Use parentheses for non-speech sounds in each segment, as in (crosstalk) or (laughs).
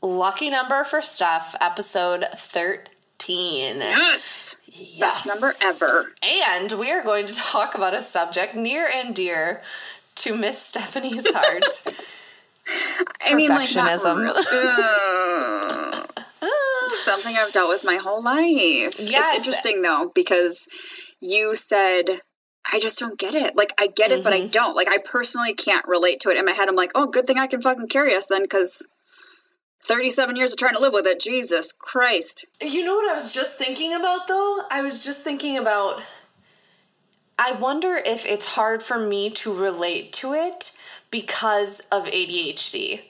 Lucky number for stuff, episode 13. Yes! yes. Best number ever. And we are going to talk about a subject near and dear to Miss Stephanie's (laughs) heart. I mean, like, really. (laughs) uh, something I've dealt with my whole life. Yes. It's interesting, though, because you said I just don't get it. Like I get it, mm-hmm. but I mm-hmm. don't. Like I personally can't relate to it. In my head, I'm like, oh, good thing I can fucking carry us then, because 37 years of trying to live with it. Jesus Christ. You know what I was just thinking about though? I was just thinking about I wonder if it's hard for me to relate to it because of ADHD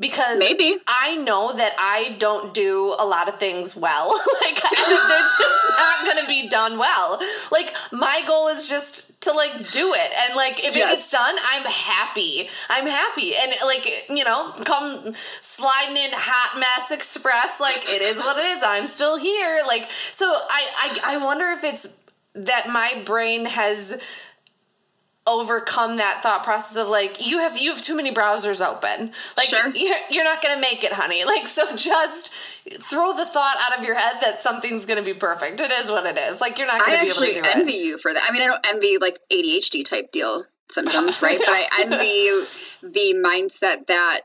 because maybe I know that I don't do a lot of things well. (laughs) like (laughs) it's just not going to be done well. Like my goal is just to like do it, and like if yes. it gets done, I'm happy. I'm happy, and like you know, come sliding in hot mess express. Like it is what it is. I'm still here. Like so, I I, I wonder if it's that my brain has overcome that thought process of like you have you have too many browsers open. Like sure. (laughs) you're, you're not gonna make it honey. Like so just throw the thought out of your head that something's gonna be perfect. It is what it is. Like you're not gonna I be actually able to do envy it. you for that. I mean i don't envy like adhd type deal symptoms right? But i (laughs) envy the mindset that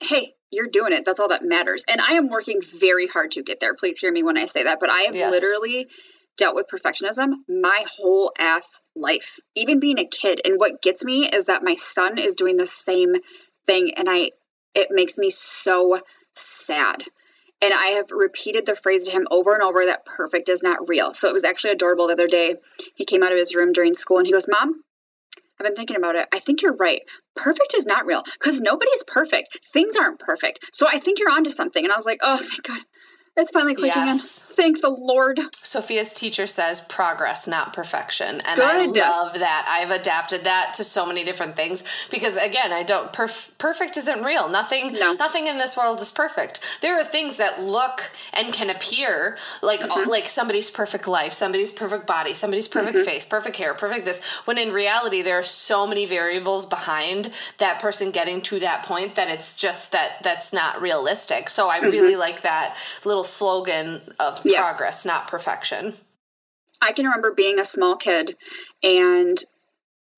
hey you're doing it. That's all that matters. And i am working very hard to get there. Please hear me when i say that. But i have yes. literally dealt with perfectionism my whole ass life, even being a kid. And what gets me is that my son is doing the same thing. And I, it makes me so sad. And I have repeated the phrase to him over and over that perfect is not real. So it was actually adorable the other day. He came out of his room during school and he goes, Mom, I've been thinking about it. I think you're right. Perfect is not real because nobody's perfect. Things aren't perfect. So I think you're onto something. And I was like, oh, thank God. It's finally clicking yes. in. Thank the Lord. Sophia's teacher says progress, not perfection. And Good. I love that. I've adapted that to so many different things because again, I don't perf- perfect isn't real. Nothing no. nothing in this world is perfect. There are things that look and can appear like mm-hmm. like somebody's perfect life, somebody's perfect body, somebody's perfect mm-hmm. face, perfect hair, perfect this. When in reality there are so many variables behind that person getting to that point that it's just that that's not realistic. So I mm-hmm. really like that little slogan of yes. progress, not perfection. I can remember being a small kid and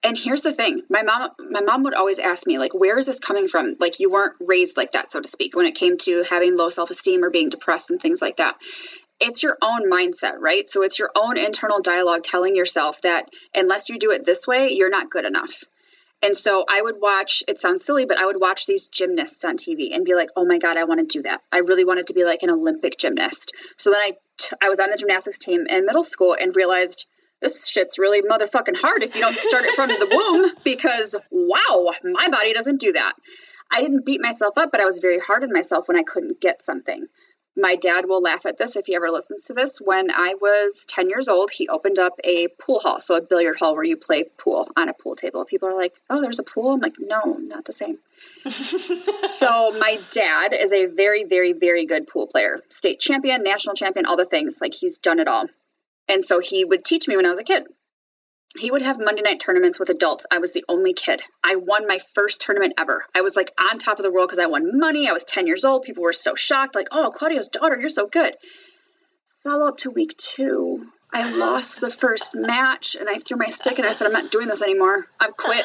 and here's the thing. My mom my mom would always ask me like where is this coming from? Like you weren't raised like that so to speak when it came to having low self-esteem or being depressed and things like that. It's your own mindset right? So it's your own internal dialogue telling yourself that unless you do it this way you're not good enough and so I would watch, it sounds silly, but I would watch these gymnasts on TV and be like, oh my God, I want to do that. I really wanted to be like an Olympic gymnast. So then I, t- I was on the gymnastics team in middle school and realized this shit's really motherfucking hard if you don't start it from the womb (laughs) because wow, my body doesn't do that. I didn't beat myself up, but I was very hard on myself when I couldn't get something my dad will laugh at this if he ever listens to this. When I was 10 years old, he opened up a pool hall, so a billiard hall where you play pool on a pool table. People are like, oh, there's a pool? I'm like, no, not the same. (laughs) so my dad is a very, very, very good pool player. State champion, national champion, all the things. Like he's done it all. And so he would teach me when I was a kid he would have Monday night tournaments with adults. I was the only kid. I won my first tournament ever. I was like on top of the world because I won money. I was 10 years old. People were so shocked, like, oh, Claudio's daughter, you're so good. Follow up to week two. I lost the first match and I threw my stick and I said, I'm not doing this anymore. I've quit.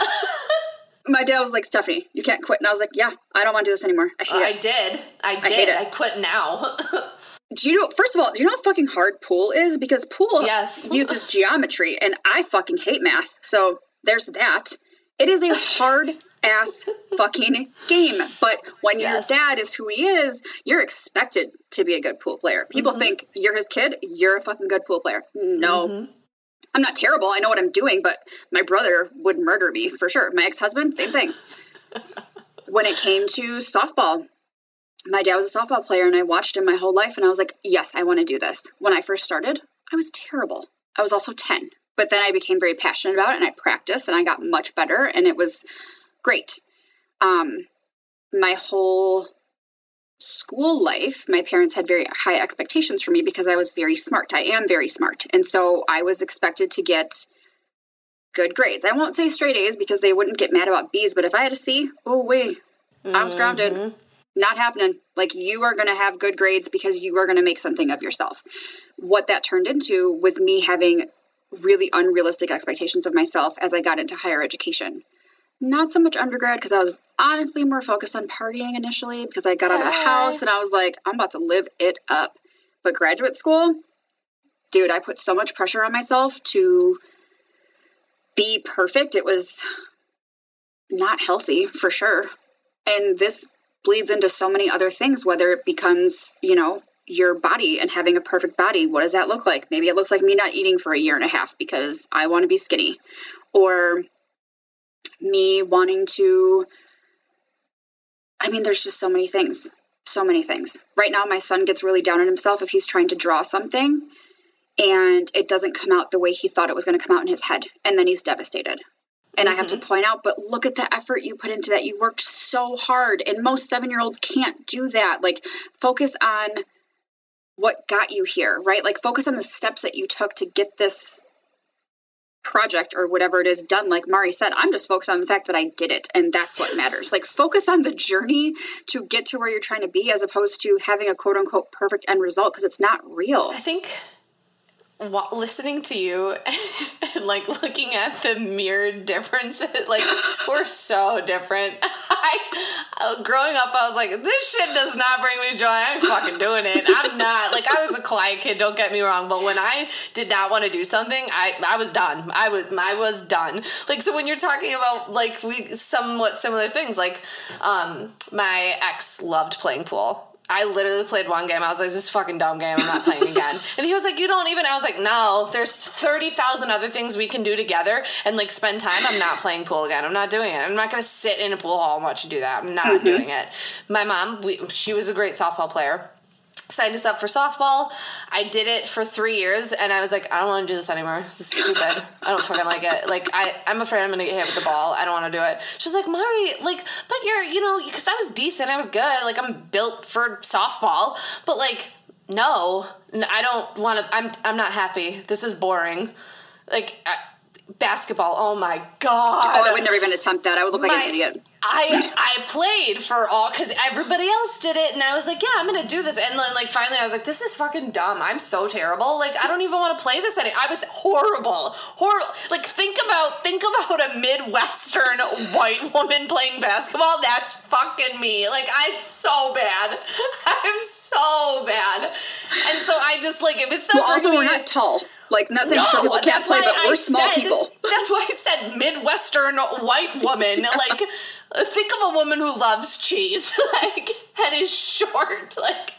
(laughs) my dad was like, Stephanie, you can't quit. And I was like, yeah, I don't want to do this anymore. I hate uh, it. I did. I did. I, I quit now. (laughs) do you know first of all do you know how fucking hard pool is because pool yes. uses geometry and i fucking hate math so there's that it is a hard (laughs) ass fucking game but when yes. your dad is who he is you're expected to be a good pool player people mm-hmm. think you're his kid you're a fucking good pool player no mm-hmm. i'm not terrible i know what i'm doing but my brother would murder me for sure my ex-husband same thing (laughs) when it came to softball my dad was a softball player and I watched him my whole life and I was like, yes, I want to do this. When I first started, I was terrible. I was also 10, but then I became very passionate about it and I practiced and I got much better and it was great. Um, my whole school life, my parents had very high expectations for me because I was very smart. I am very smart. And so I was expected to get good grades. I won't say straight A's because they wouldn't get mad about B's, but if I had a C, oh, wait. I was grounded. Mm-hmm. Not happening. Like you are going to have good grades because you are going to make something of yourself. What that turned into was me having really unrealistic expectations of myself as I got into higher education. Not so much undergrad because I was honestly more focused on partying initially because I got out of the house and I was like, I'm about to live it up. But graduate school, dude, I put so much pressure on myself to be perfect. It was not healthy for sure. And this bleeds into so many other things, whether it becomes, you know, your body and having a perfect body. What does that look like? Maybe it looks like me not eating for a year and a half because I want to be skinny. Or me wanting to, I mean, there's just so many things. So many things. Right now, my son gets really down on himself if he's trying to draw something and it doesn't come out the way he thought it was going to come out in his head. And then he's devastated. And mm-hmm. I have to mm-hmm. point out, but look at the effort you put into that. You worked so hard. And most seven year olds can't do that. Like, focus on what got you here, right? Like, focus on the steps that you took to get this project or whatever it is done. Like Mari said, I'm just focused on the fact that I did it. And that's what matters. Like, focus on the journey to get to where you're trying to be as opposed to having a quote unquote perfect end result because it's not real. I think listening to you (laughs) and like looking at the mirrored differences. (laughs) Like we're so different. (laughs) I uh, growing up i was like this shit does not bring me joy. I'm fucking doing it. I'm not. Like i was a quiet kid don't get me wrong but when i did not want to do something i i was done. I was i was done. Like so when you're talking about like we somewhat similar things like um my ex loved playing pool I literally played one game. I was like, this fucking dumb game. I'm not playing again. (laughs) and he was like, you don't even. I was like, no, there's 30,000 other things we can do together and like spend time. I'm not playing pool again. I'm not doing it. I'm not going to sit in a pool hall and watch you do that. I'm not mm-hmm. doing it. My mom, we, she was a great softball player signed us up for softball. I did it for three years, and I was like, I don't want to do this anymore. This is stupid. I don't fucking like it. Like, I, I'm afraid I'm gonna get hit with the ball. I don't want to do it. She's like, Mari, like, but you're, you know, because I was decent, I was good. Like, I'm built for softball, but like, no, I don't want to. I'm, I'm not happy. This is boring. Like. I, basketball. Oh my god! Oh, I would never even attempt that. I would look like my, an idiot. I I played for all because everybody else did it, and I was like, yeah, I'm gonna do this. And then like finally, I was like, this is fucking dumb. I'm so terrible. Like I don't even want to play this anymore. I was horrible, horrible. Like think about think about a midwestern white woman playing basketball. That's fucking me. Like I'm so bad. (laughs) I'm so bad. And so I just like if it's not well, also we're not tall. Like not saying no, sure people can't play, but we're small said, people. (laughs) That's why I said midwestern white woman. (laughs) like think of a woman who loves cheese, (laughs) like and is short, like.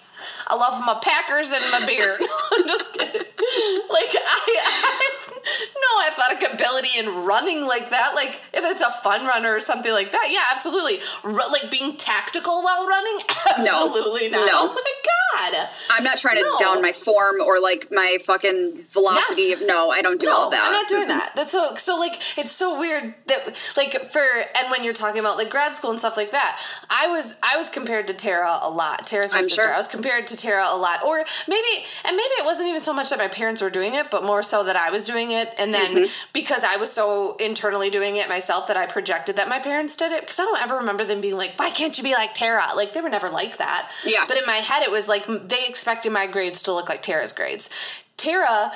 I love my Packers and my beer. I'm just kidding. Like I, I no athletic ability in running like that. Like if it's a fun runner or something like that, yeah, absolutely. R- like being tactical while running, (laughs) absolutely no. not. No. Oh my god. I'm not trying to no. down my form or like my fucking velocity. Yes. No, I don't do no, all that. I'm not doing that. That's so so like it's so weird that like for and when you're talking about like grad school and stuff like that, I was I was compared to Tara a lot. Tara's my I'm sister. Sure. I was compared to Tara a lot, or maybe and maybe it wasn't even so much that my parents were doing it, but more so that I was doing it, and then mm-hmm. because I was so internally doing it myself that I projected that my parents did it because I don't ever remember them being like, "Why can't you be like Tara?" Like they were never like that. Yeah. But in my head, it was like they expected my grades to look like Tara's grades. Tara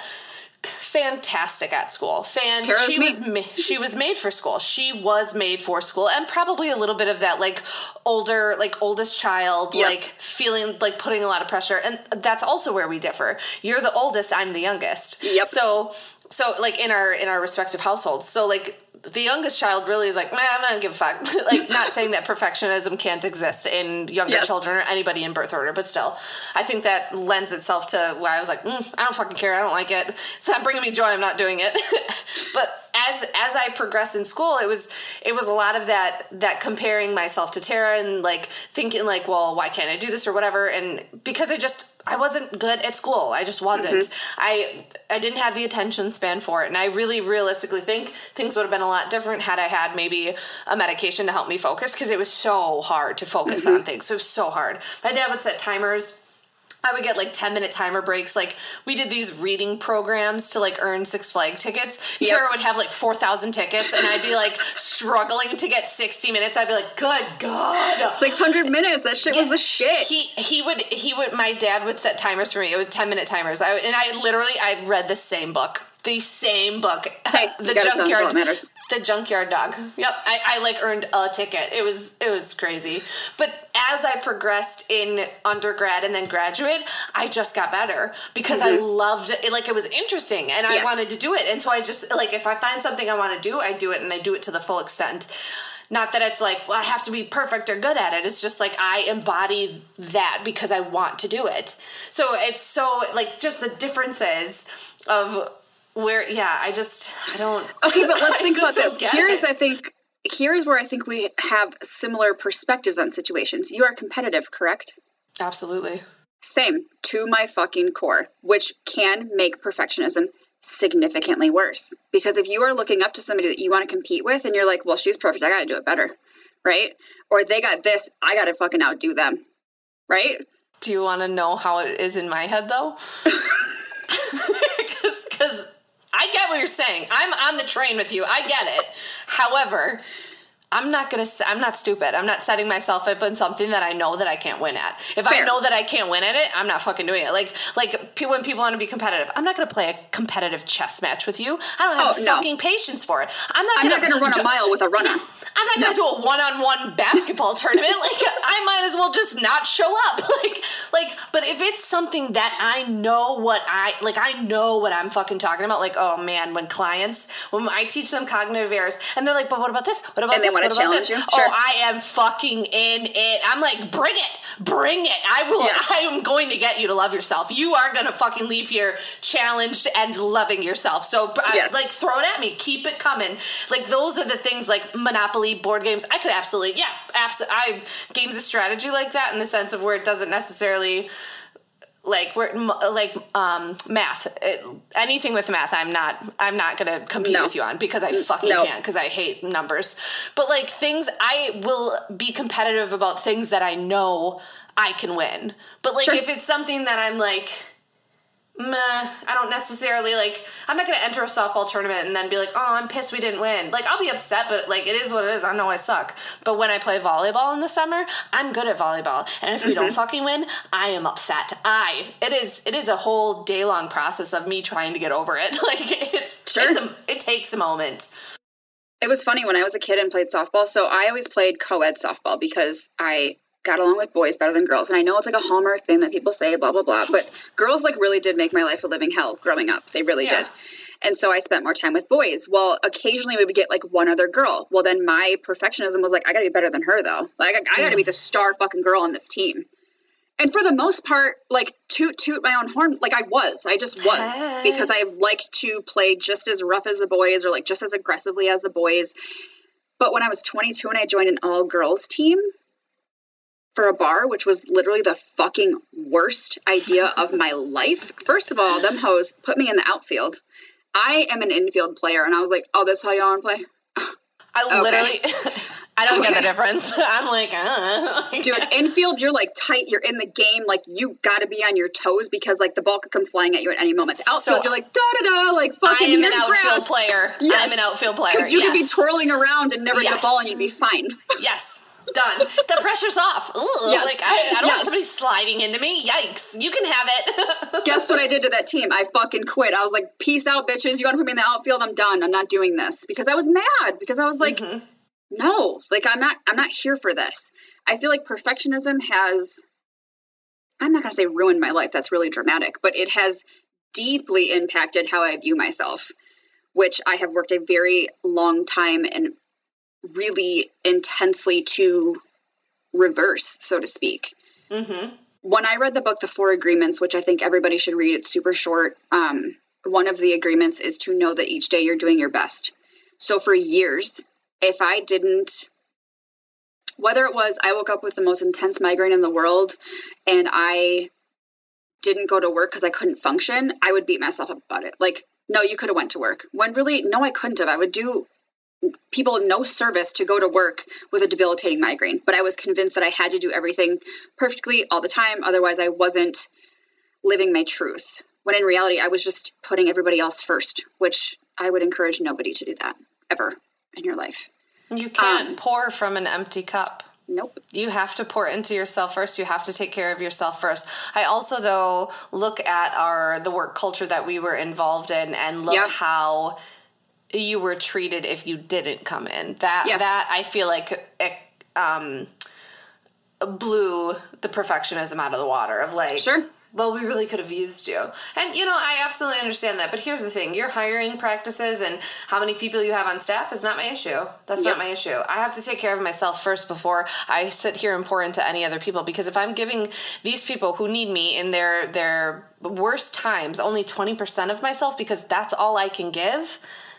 fantastic at school. Fan Tara's she me. was ma- she was made for school. She was made for school and probably a little bit of that like older like oldest child yes. like feeling like putting a lot of pressure and that's also where we differ. You're the oldest, I'm the youngest. Yep. So so like in our in our respective households. So like the youngest child really is like, man, I'm not give a fuck. (laughs) like, not saying that perfectionism can't exist in younger yes. children or anybody in birth order, but still, I think that lends itself to why I was like, mm, I don't fucking care. I don't like it. It's not bringing me joy. I'm not doing it. (laughs) but as as I progressed in school, it was it was a lot of that that comparing myself to Tara and like thinking like, well, why can't I do this or whatever? And because I just I wasn't good at school. I just wasn't. Mm-hmm. I I didn't have the attention span for it, and I really realistically think things would have been a lot different had I had maybe a medication to help me focus because it was so hard to focus mm-hmm. on things. It was so hard. My dad would set timers I would get like 10 minute timer breaks. Like we did these reading programs to like earn Six Flag tickets. Yep. Tara would have like 4,000 tickets and I'd be like struggling to get 60 minutes. I'd be like, good God. 600 minutes. That shit yeah. was the shit. He, he would, he would, my dad would set timers for me. It was 10 minute timers. I, and I literally, I read the same book the same book. Hey, (laughs) the junkyard matters. The junkyard dog. Yep. I, I like earned a ticket. It was it was crazy. But as I progressed in undergrad and then graduate, I just got better because mm-hmm. I loved it. Like it was interesting and yes. I wanted to do it. And so I just like if I find something I want to do, I do it and I do it to the full extent not that it's like well i have to be perfect or good at it it's just like i embody that because i want to do it so it's so like just the differences of where yeah i just i don't okay but let's (laughs) think about this. here's i think here's where i think we have similar perspectives on situations. You are competitive correct? Absolutely. Same. To my fucking core which can make perfectionism significantly worse. Because if you are looking up to somebody that you want to compete with and you're like well she's perfect. I gotta do it better right? Or they got this i gotta fucking outdo them right? Do you want to know how it is in my head though (laughs) (laughs) I get what you're saying. I'm on the train with you. I get it. However, I'm not gonna. I'm not stupid. I'm not setting myself up in something that I know that I can't win at. If Fair. I know that I can't win at it, I'm not fucking doing it. Like like when people want to be competitive, I'm not gonna play a competitive chess match with you. I don't have oh, fucking patience for it. I'm not. I'm gonna, not gonna run a mile with a runner. (laughs) I'm not gonna do a one-on-one basketball (laughs) tournament. Like I might as well just not show up. (laughs) Like like. But if it's something that I know what I like, I know what I'm fucking talking about. Like oh man, when clients when I teach them cognitive errors, and they're like, but what about this? What about this? Want to challenge you. Oh, sure. Oh, I am fucking in it. I'm like, bring it, bring it. I will. Yes. (laughs) I am going to get you to love yourself. You are gonna fucking leave here challenged and loving yourself. So, yes. like, throw it at me. Keep it coming. Like those are the things like Monopoly board games. I could absolutely, yeah, absolutely. I games of strategy like that in the sense of where it doesn't necessarily like we're like um, math it, anything with math i'm not i'm not gonna compete no. with you on because i fucking no. can't because i hate numbers but like things i will be competitive about things that i know i can win but like sure. if it's something that i'm like meh, I don't necessarily like. I'm not gonna enter a softball tournament and then be like, oh, I'm pissed we didn't win. Like, I'll be upset, but like, it is what it is. I know I suck. But when I play volleyball in the summer, I'm good at volleyball, and if we mm-hmm. don't fucking win, I am upset. I. It is. It is a whole day long process of me trying to get over it. (laughs) Like, it's. Sure. It's a, it takes a moment. It was funny when I was a kid and played softball. So I always played co-ed softball because I got along with boys better than girls. And I know it's like a hallmark thing that people say, blah, blah, blah. But girls like really did make my life a living hell growing up. They really yeah. did. And so I spent more time with boys. Well, occasionally we would get like one other girl. Well, then my perfectionism was like, I gotta be better than her though. Like, I, I gotta be the star fucking girl on this team. And for the most part, like toot toot my own horn, like I was, I just was hey. because I liked to play just as rough as the boys or like just as aggressively as the boys. But when I was 22 and I joined an all girls team, for a bar, which was literally the fucking worst idea of my life. First of all, them hoes put me in the outfield. I am an infield player, and I was like, "Oh, that's how y'all want to play." I okay. literally, I don't okay. get the difference. (laughs) I'm like, uh. dude, infield, you're like tight. You're in the game. Like you got to be on your toes because like the ball could come flying at you at any moment. The outfield, so, you're like da da da, like fucking. I am an outfield grass. player. Yes. I'm an outfield player because you yes. could be twirling around and never yes. get a ball, and you'd be fine. yes. Done. The pressure's off. Ooh, yes. Like I, I don't yes. want somebody sliding into me. Yikes! You can have it. (laughs) Guess what I did to that team? I fucking quit. I was like, "Peace out, bitches. You want to put me in the outfield? I'm done. I'm not doing this." Because I was mad. Because I was like, mm-hmm. "No, like I'm not. I'm not here for this." I feel like perfectionism has. I'm not going to say ruined my life. That's really dramatic, but it has deeply impacted how I view myself, which I have worked a very long time and really intensely to reverse, so to speak. Mm-hmm. When I read the book, The Four Agreements, which I think everybody should read, it's super short. Um, one of the agreements is to know that each day you're doing your best. So for years, if I didn't, whether it was I woke up with the most intense migraine in the world and I didn't go to work because I couldn't function, I would beat myself up about it. Like, no, you could have went to work. When really, no, I couldn't have. I would do people no service to go to work with a debilitating migraine, but I was convinced that I had to do everything perfectly all the time. Otherwise, I wasn't living my truth. When in reality, I was just putting everybody else first, which I would encourage nobody to do that ever in your life. You can't um, pour from an empty cup. Nope. You have to pour into yourself first. You have to take care of yourself first. I also though look at our the work culture that we were involved in and look yep. how you were treated if you didn't come in. That yes. that I feel like it, um blew the perfectionism out of the water of like sure well, we really could have used you. And, you know, I absolutely understand that. But here's the thing your hiring practices and how many people you have on staff is not my issue. That's yep. not my issue. I have to take care of myself first before I sit here and pour into any other people. Because if I'm giving these people who need me in their, their worst times only 20% of myself because that's all I can give,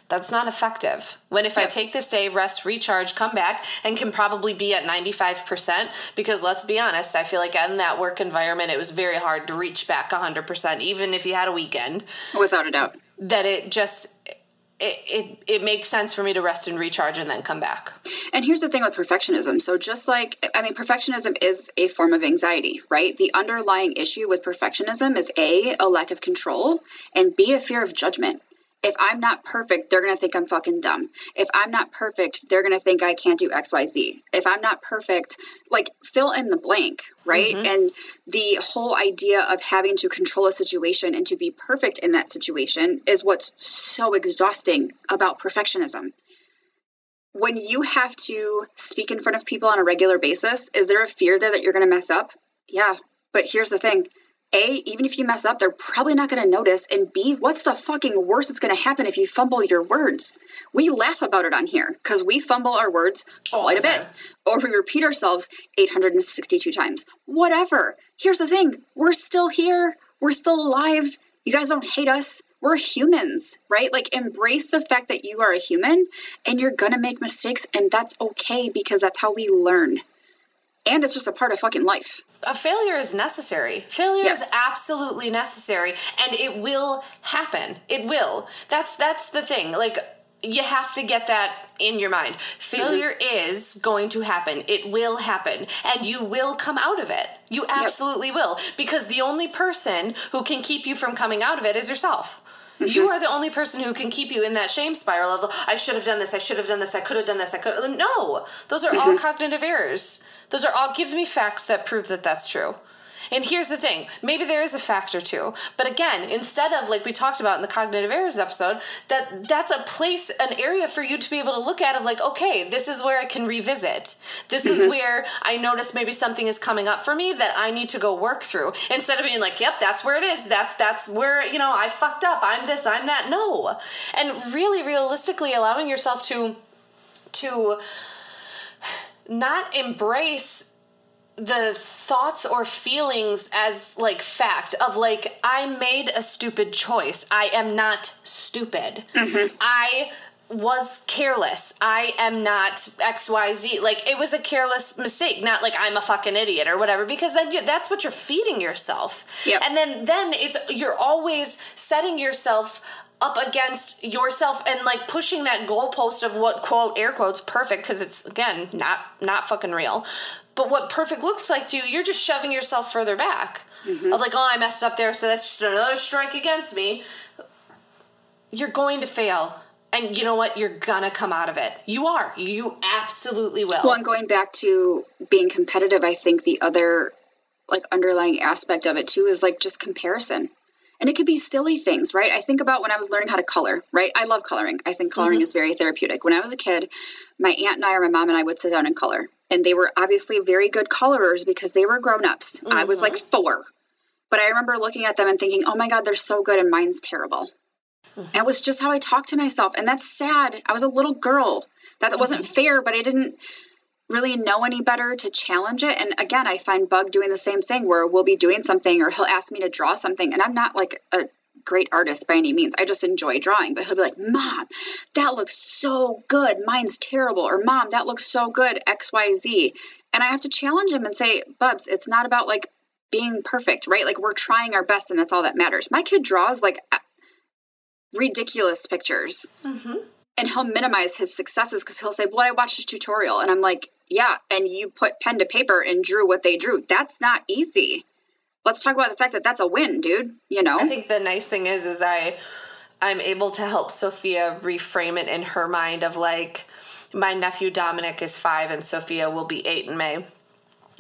that's not effective. When if yep. I take this day, rest, recharge, come back, and can probably be at 95%, because let's be honest, I feel like in that work environment, it was very hard to reach back 100%, even if you had a weekend. Without a doubt. That it just, it, it, it makes sense for me to rest and recharge and then come back. And here's the thing with perfectionism. So just like I mean perfectionism is a form of anxiety, right? The underlying issue with perfectionism is A, a lack of control, and B, a fear of judgment if I'm not perfect, they're going to think I'm fucking dumb. If I'm not perfect, they're going to think I can't do XYZ. If I'm not perfect, like fill in the blank, right? Mm-hmm. And the whole idea of having to control a situation and to be perfect in that situation is what's so exhausting about perfectionism. When you have to speak in front of people on a regular basis, is there a fear there that you're going to mess up? Yeah. But here's the thing a, even if you mess up, they're probably not going to notice. And B, what's the fucking worst that's going to happen if you fumble your words? We laugh about it on here because we fumble our words oh, quite a bit, or we repeat ourselves 862 times. Whatever. Here's the thing we're still here, we're still alive. You guys don't hate us. We're humans, right? Like, embrace the fact that you are a human and you're going to make mistakes, and that's okay because that's how we learn and it's just a part of fucking life. A failure is necessary. Failure yes. is absolutely necessary and it will happen. It will. That's that's the thing. Like you have to get that in your mind. Failure mm-hmm. is going to happen. It will happen. And you will come out of it. You absolutely yep. will. Because the only person who can keep you from coming out of it is yourself. Mm-hmm. You are the only person who can keep you in that shame spiral of I should have done this, I should have done this, I could have done this, I could. No, those are mm-hmm. all cognitive errors. Those are all, give me facts that prove that that's true. And here's the thing maybe there is a factor too. But again, instead of like we talked about in the cognitive errors episode, that that's a place, an area for you to be able to look at of like, okay, this is where I can revisit. This mm-hmm. is where I notice maybe something is coming up for me that I need to go work through. Instead of being like, yep, that's where it is. That's that's where, you know, I fucked up. I'm this, I'm that. No. And really realistically allowing yourself to to not embrace the thoughts or feelings as like fact of like I made a stupid choice. I am not stupid. Mm-hmm. I was careless. I am not XYZ. Like it was a careless mistake, not like I'm a fucking idiot or whatever because then you, that's what you're feeding yourself. Yep. And then then it's you're always setting yourself up against yourself and like pushing that goalpost of what quote air quotes perfect because it's again not not fucking real. But what perfect looks like to you you're just shoving yourself further back mm-hmm. of like oh i messed up there so that's just another strike against me. You're going to fail. And you know what? You're gonna come out of it. You are. You absolutely will. Well and going back to being competitive i think the other like underlying aspect of it too is like just comparison and it could be silly things, right? I think about when I was learning how to color, right? I love coloring. I think coloring mm-hmm. is very therapeutic. When I was a kid, my aunt and I, or my mom and I, would sit down and color. And they were obviously very good colorers because they were grown ups. Mm-hmm. I was like mm-hmm. four. But I remember looking at them and thinking, oh my God, they're so good and mine's terrible. Mm-hmm. That was just how I talked to myself. And that's sad. I was a little girl. That wasn't mm-hmm. fair, but I didn't really know any better to challenge it. And again, I find Bug doing the same thing where we'll be doing something or he'll ask me to draw something and I'm not like a great artist by any means. I just enjoy drawing. But he'll be like, Mom, that looks so good. Mine's terrible. Or Mom, that looks so good. XYZ. And I have to challenge him and say, Bubs, it's not about like being perfect, right? Like we're trying our best and that's all that matters. My kid draws like ridiculous pictures. Mm-hmm. And he'll minimize his successes because he'll say, Well, I watched a tutorial. And I'm like, Yeah. And you put pen to paper and drew what they drew. That's not easy let's talk about the fact that that's a win, dude. You know? I think the nice thing is, is I, I'm able to help Sophia reframe it in her mind of like, my nephew Dominic is five and Sophia will be eight in May.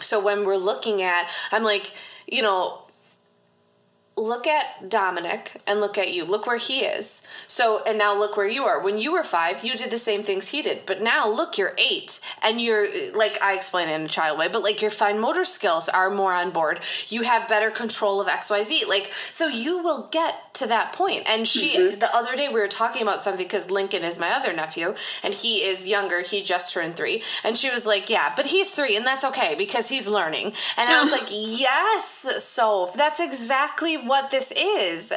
So when we're looking at, I'm like, you know, look at Dominic and look at you. Look where he is. So, and now look where you are. When you were five, you did the same things he did. But now look, you're eight. And you're, like I explain it in a child way, but like your fine motor skills are more on board. You have better control of XYZ. Like, so you will get to that point. And she, mm-hmm. the other day we were talking about something because Lincoln is my other nephew and he is younger. He just turned three. And she was like, yeah, but he's three and that's okay because he's learning. And I was (laughs) like, yes, so that's exactly what this is.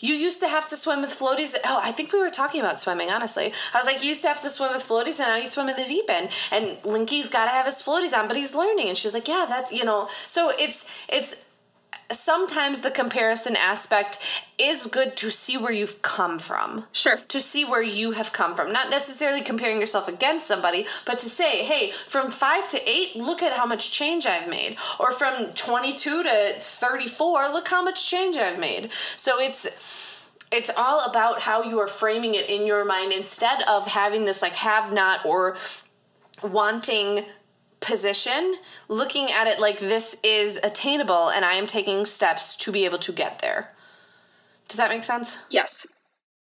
You used to have to swim with floaties. Oh, I think we were talking about swimming, honestly. I was like, you used to have to swim with floaties, and now you swim in the deep end. And Linky's got to have his floaties on, but he's learning. And she's like, yeah, that's, you know. So it's, it's, sometimes the comparison aspect is good to see where you've come from. Sure. To see where you have come from. Not necessarily comparing yourself against somebody, but to say, hey, from five to eight, look at how much change I've made. Or from 22 to 34, look how much change I've made. So it's it's all about how you are framing it in your mind instead of having this like have not or wanting position, looking at it like this is attainable and I am taking steps to be able to get there. Does that make sense? Yes.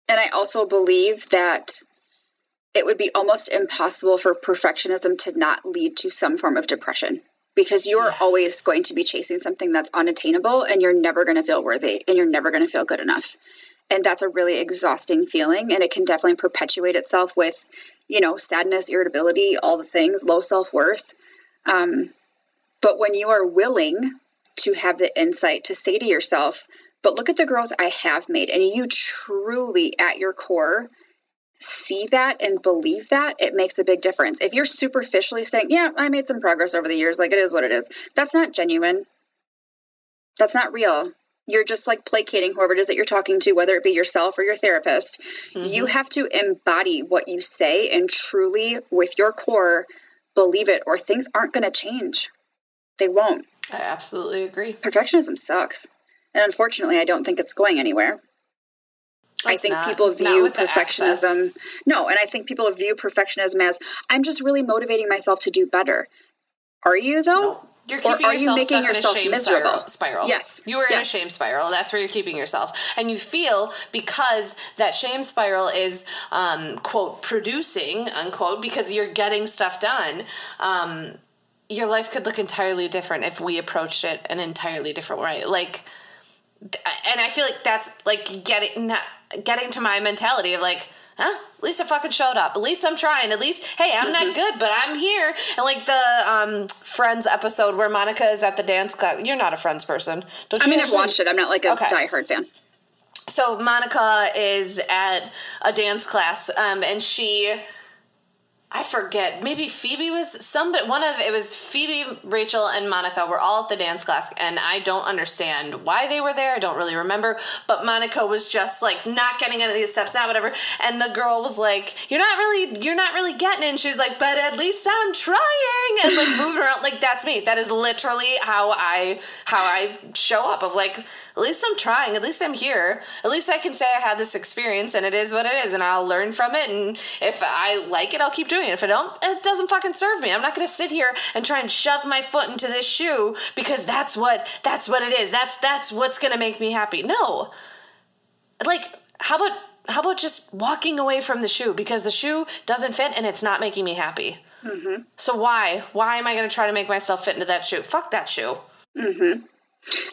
And I also believe that it would be almost impossible for perfectionism to not lead to some form of depression because you're yes. always going to be chasing something that's unattainable and you're never going to feel worthy and you're never going to feel good enough. And that's a really exhausting feeling and it can definitely perpetuate itself with, you know, sadness, irritability, all the things, low self-worth. Um, but when you are willing to have the insight to say to yourself, but look at the growth I have made, and you truly at your core see that and believe that, it makes a big difference. If you're superficially saying, Yeah, I made some progress over the years, like it is what it is, that's not genuine. That's not real. You're just like placating whoever it is that you're talking to, whether it be yourself or your therapist. Mm-hmm. You have to embody what you say and truly, with your core, believe it or things aren't going to change. They won't. I absolutely agree. Perfectionism sucks. And unfortunately, I don't think it's going anywhere. I think not, people view perfectionism. No, and I think people view perfectionism as I'm just really motivating myself to do better. Are you though? No. You're keeping or are you making yourself miserable? Spiral. Yes. You are yes. in a shame spiral. That's where you're keeping yourself. And you feel because that shame spiral is, um, quote, producing, unquote, because you're getting stuff done. Um, your life could look entirely different if we approached it an entirely different way. Like, and I feel like that's like getting getting to my mentality of like, huh? At least I fucking showed up. At least I'm trying. At least, hey, I'm not mm-hmm. good, but I'm here. And like the um, Friends episode where Monica is at the dance class. You're not a Friends person. Don't I mean, I've watched it. I'm not like a okay. diehard fan. So Monica is at a dance class, um, and she I forget. Maybe Phoebe was some, but one of it was Phoebe, Rachel, and Monica were all at the dance class, and I don't understand why they were there. I don't really remember. But Monica was just like not getting any of these steps, not whatever. And the girl was like, "You're not really, you're not really getting it." And she's like, "But at least I'm trying," and like moving around. Like that's me. That is literally how I how I show up. Of like, at least I'm trying. At least I'm here. At least I can say I had this experience, and it is what it is, and I'll learn from it. And if I like it, I'll keep doing doing it. If I don't, it doesn't fucking serve me. I'm not going to sit here and try and shove my foot into this shoe because that's what that's what it is. That's that's what's going to make me happy. No. Like how about how about just walking away from the shoe because the shoe doesn't fit and it's not making me happy. Mm-hmm. So why why am I going to try to make myself fit into that shoe? Fuck that shoe. Mm-hmm.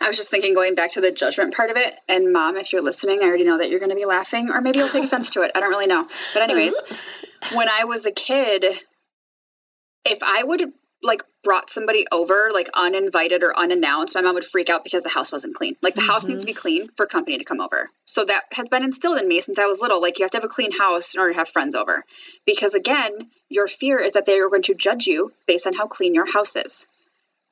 I was just thinking, going back to the judgment part of it, and mom, if you're listening, I already know that you're going to be laughing, or maybe you'll take (laughs) offense to it. I don't really know. But, anyways, when I was a kid, if I would like brought somebody over like uninvited or unannounced, my mom would freak out because the house wasn't clean. Like the mm-hmm. house needs to be clean for company to come over. So that has been instilled in me since I was little. Like you have to have a clean house in order to have friends over. Because again, your fear is that they are going to judge you based on how clean your house is.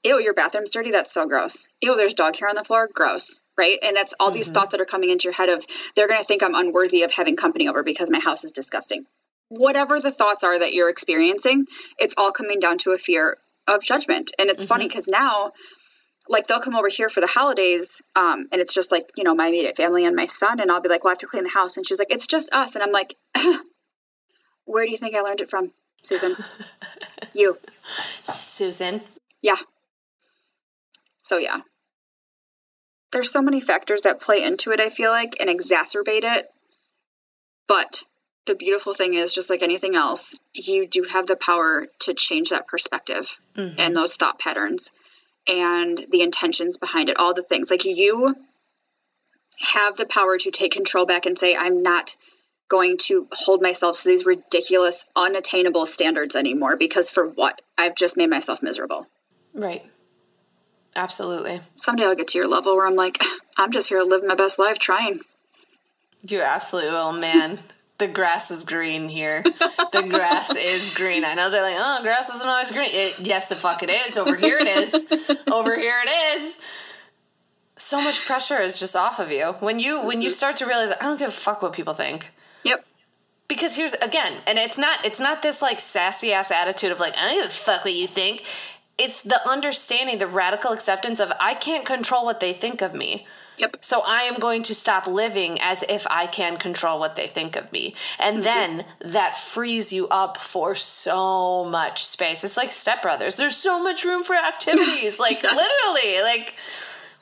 Ew, your bathroom's dirty. That's so gross. Ew, there's dog hair on the floor. Gross. Right. And that's all mm-hmm. these thoughts that are coming into your head of they're going to think I'm unworthy of having company over because my house is disgusting whatever the thoughts are that you're experiencing, it's all coming down to a fear of judgment. And it's mm-hmm. funny because now, like they'll come over here for the holidays, um, and it's just like you know my immediate family and my son, and I'll be like, "Well, I have to clean the house," and she's like, "It's just us," and I'm like, (laughs) "Where do you think I learned it from, Susan? (laughs) you, Susan? Yeah. So yeah, there's so many factors that play into it. I feel like and exacerbate it, but the beautiful thing is just like anything else you do have the power to change that perspective mm-hmm. and those thought patterns and the intentions behind it all the things. Like you have the power to take control back and say i'm not going to hold myself to these ridiculous unattainable standards anymore because for what? I've just made myself miserable. Right absolutely someday i'll get to your level where i'm like (sighs) i'm just here to live my best life trying you absolutely will man the grass is green here. The grass (laughs) is green. I know they're like, oh, grass isn't always green. It, yes, the fuck it is. Over here it is. Over here it is. So much pressure is just off of you when you when you mm-hmm. start to realize I don't give a fuck what people think. Yep. Because here's again, and it's not it's not this like sassy ass attitude of like I don't give a fuck what you think. It's the understanding, the radical acceptance of I can't control what they think of me. Yep. So I am going to stop living as if I can control what they think of me. And mm-hmm. then that frees you up for so much space. It's like stepbrothers. There's so much room for activities. (laughs) like yes. literally, like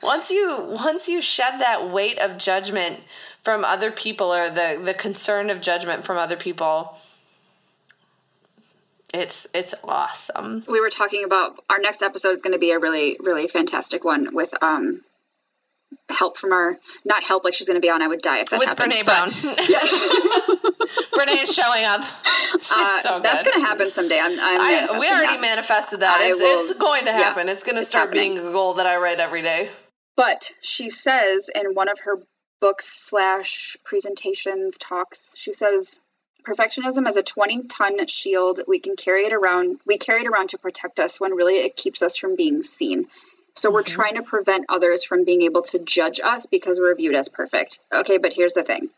once you once you shed that weight of judgment from other people or the the concern of judgment from other people, it's it's awesome. We were talking about our next episode is going to be a really really fantastic one with um help from our not help like she's going to be on I would die if that happened. with happened. Brene Brown. (laughs) Brene is showing up. Uh, so that's going to happen someday. I'm, I'm I, we already that. manifested that. It's, will, it's, going to happen. Yeah, it's going to start happening. being a goal that I write every day. But she says in one of her books slash presentations talks, she says perfectionism is a 20 ton shield we can carry it around we carry it around to protect us when really it keeps us from being seen so we're mm-hmm. trying to prevent others from being able to judge us because we're viewed as perfect. Okay, but here's the thing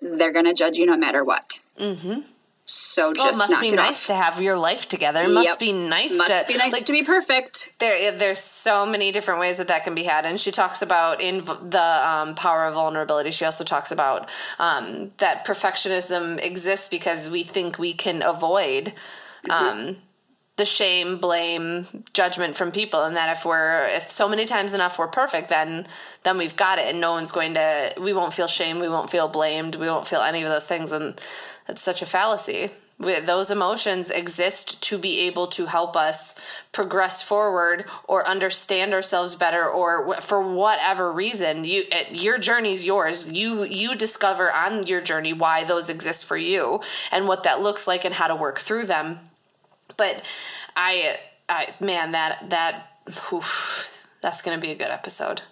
they're going to judge you no matter what. Mm-hmm. So just well, it must be nice off. to have your life together. It yep. must be nice. Must to, be nice like, to be perfect. There, there's so many different ways that that can be had, and she talks about in the um, power of vulnerability. She also talks about um, that perfectionism exists because we think we can avoid. Mm-hmm. Um, the shame, blame, judgment from people, and that if we're if so many times enough we're perfect, then then we've got it, and no one's going to. We won't feel shame. We won't feel blamed. We won't feel any of those things, and it's such a fallacy. Those emotions exist to be able to help us progress forward or understand ourselves better, or for whatever reason. You your journey's yours. You you discover on your journey why those exist for you and what that looks like and how to work through them but I, I man, that that oof, that's going to be a good episode.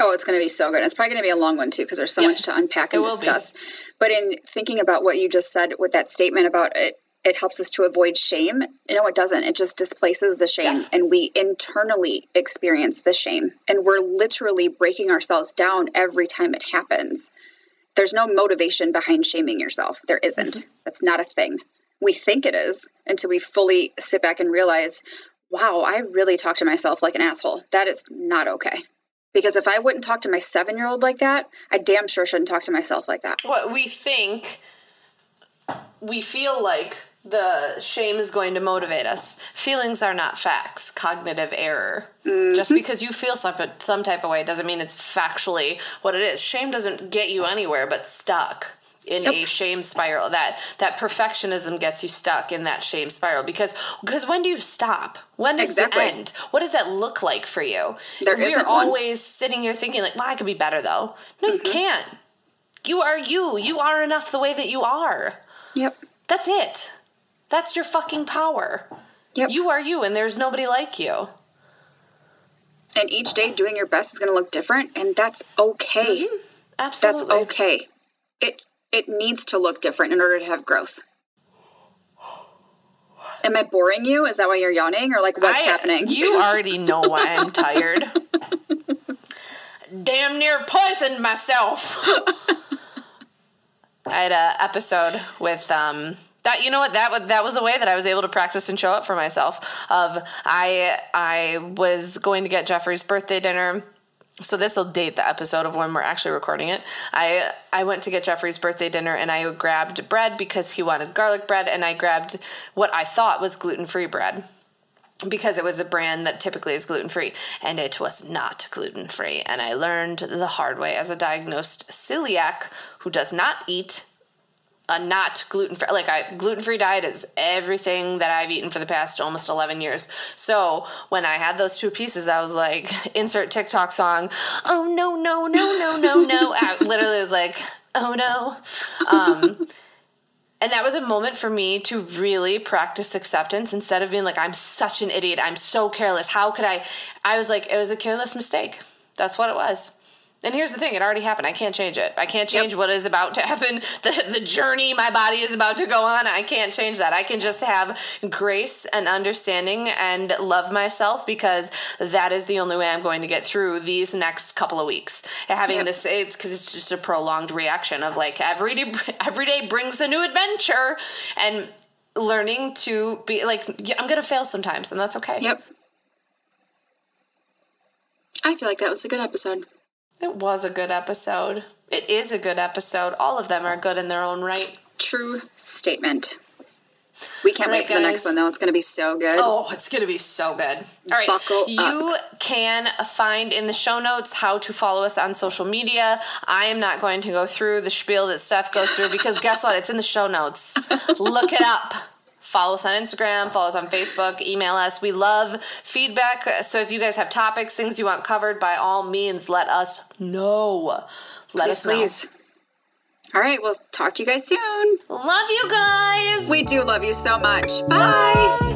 Oh, it's going to be so good. It's probably going to be a long one too because there's so much to unpack and discuss. Be. But in thinking about what you just said with that statement about it, it helps us to avoid shame. You know, it doesn't. It just displaces the shame, yes. and we internally experience the shame, and we're literally breaking ourselves down every time it happens. There's no motivation behind shaming yourself. There isn't. Mm-hmm. That's not a thing we think it is until we fully sit back and realize, wow, I really talk to myself like an asshole. That is not okay. Because if I wouldn't talk to my seven year old like that, I damn sure shouldn't talk to myself like that. What we think, we feel like the shame is going to motivate us. Feelings are not facts, cognitive error. Mm-hmm. Just because you feel some, some type of way doesn't mean it's factually what it is. Shame doesn't get you anywhere but stuck in yep. a shame spiral that that perfectionism gets you stuck in that shame spiral because because when do you stop when does exactly. it end what does that look like for you there we're always sitting here thinking like well i could be better though no mm-hmm. you can't you are you you are enough the way that you are yep that's it that's your fucking power Yep. You are you, and there's nobody like you. And each day doing your best is going to look different, and that's okay. Mm-hmm. Absolutely. That's okay. It it needs to look different in order to have growth. Am I boring you? Is that why you're yawning, or like what's I, happening? You already know why I'm (laughs) tired. Damn near poisoned myself. I had an episode with um, that you know what that was that was a way that I was able to practice and show up for myself. Of I I was going to get Jeffrey's birthday dinner so this will date the episode of when we're actually recording it. I I went to get Jeffrey's birthday dinner and I grabbed bread because he wanted garlic bread and I grabbed what I thought was gluten-free bread because it was a brand that typically is gluten free and it was not gluten free and I learned the hard way as a diagnosed celiac who does not eat a not gluten free like I gluten free diet is everything that I've eaten for the past almost 11 years. So when I had those two pieces, I was like, insert TikTok song. Oh no no no no no no! (laughs) I literally was like, oh no. Um, and that was a moment for me to really practice acceptance instead of being like, I'm such an idiot. I'm so careless. How could I? I was like, it was a careless mistake. That's what it was. And here's the thing, it already happened. I can't change it. I can't change yep. what is about to (laughs) happen. The the journey my body is about to go on. I can't change that. I can just have grace and understanding and love myself because that is the only way I'm going to get through these next couple of weeks. Having yep. this it's cuz it's just a prolonged reaction of like every day (laughs) every day brings a new adventure and learning to be like I'm going to fail sometimes and that's okay. Yep. I feel like that was a good episode. It was a good episode. It is a good episode. All of them are good in their own right. True statement. We can't right, wait for guys. the next one though. It's going to be so good. Oh, it's going to be so good. All right. Buckle you up. can find in the show notes how to follow us on social media. I am not going to go through the spiel that Steph goes through because guess what? It's in the show notes. (laughs) Look it up follow us on Instagram, follow us on Facebook, email us. We love feedback. So if you guys have topics, things you want covered, by all means, let us know. Let please, us know. Please. All right, we'll talk to you guys soon. Love you guys. We do love you so much. Bye. Bye.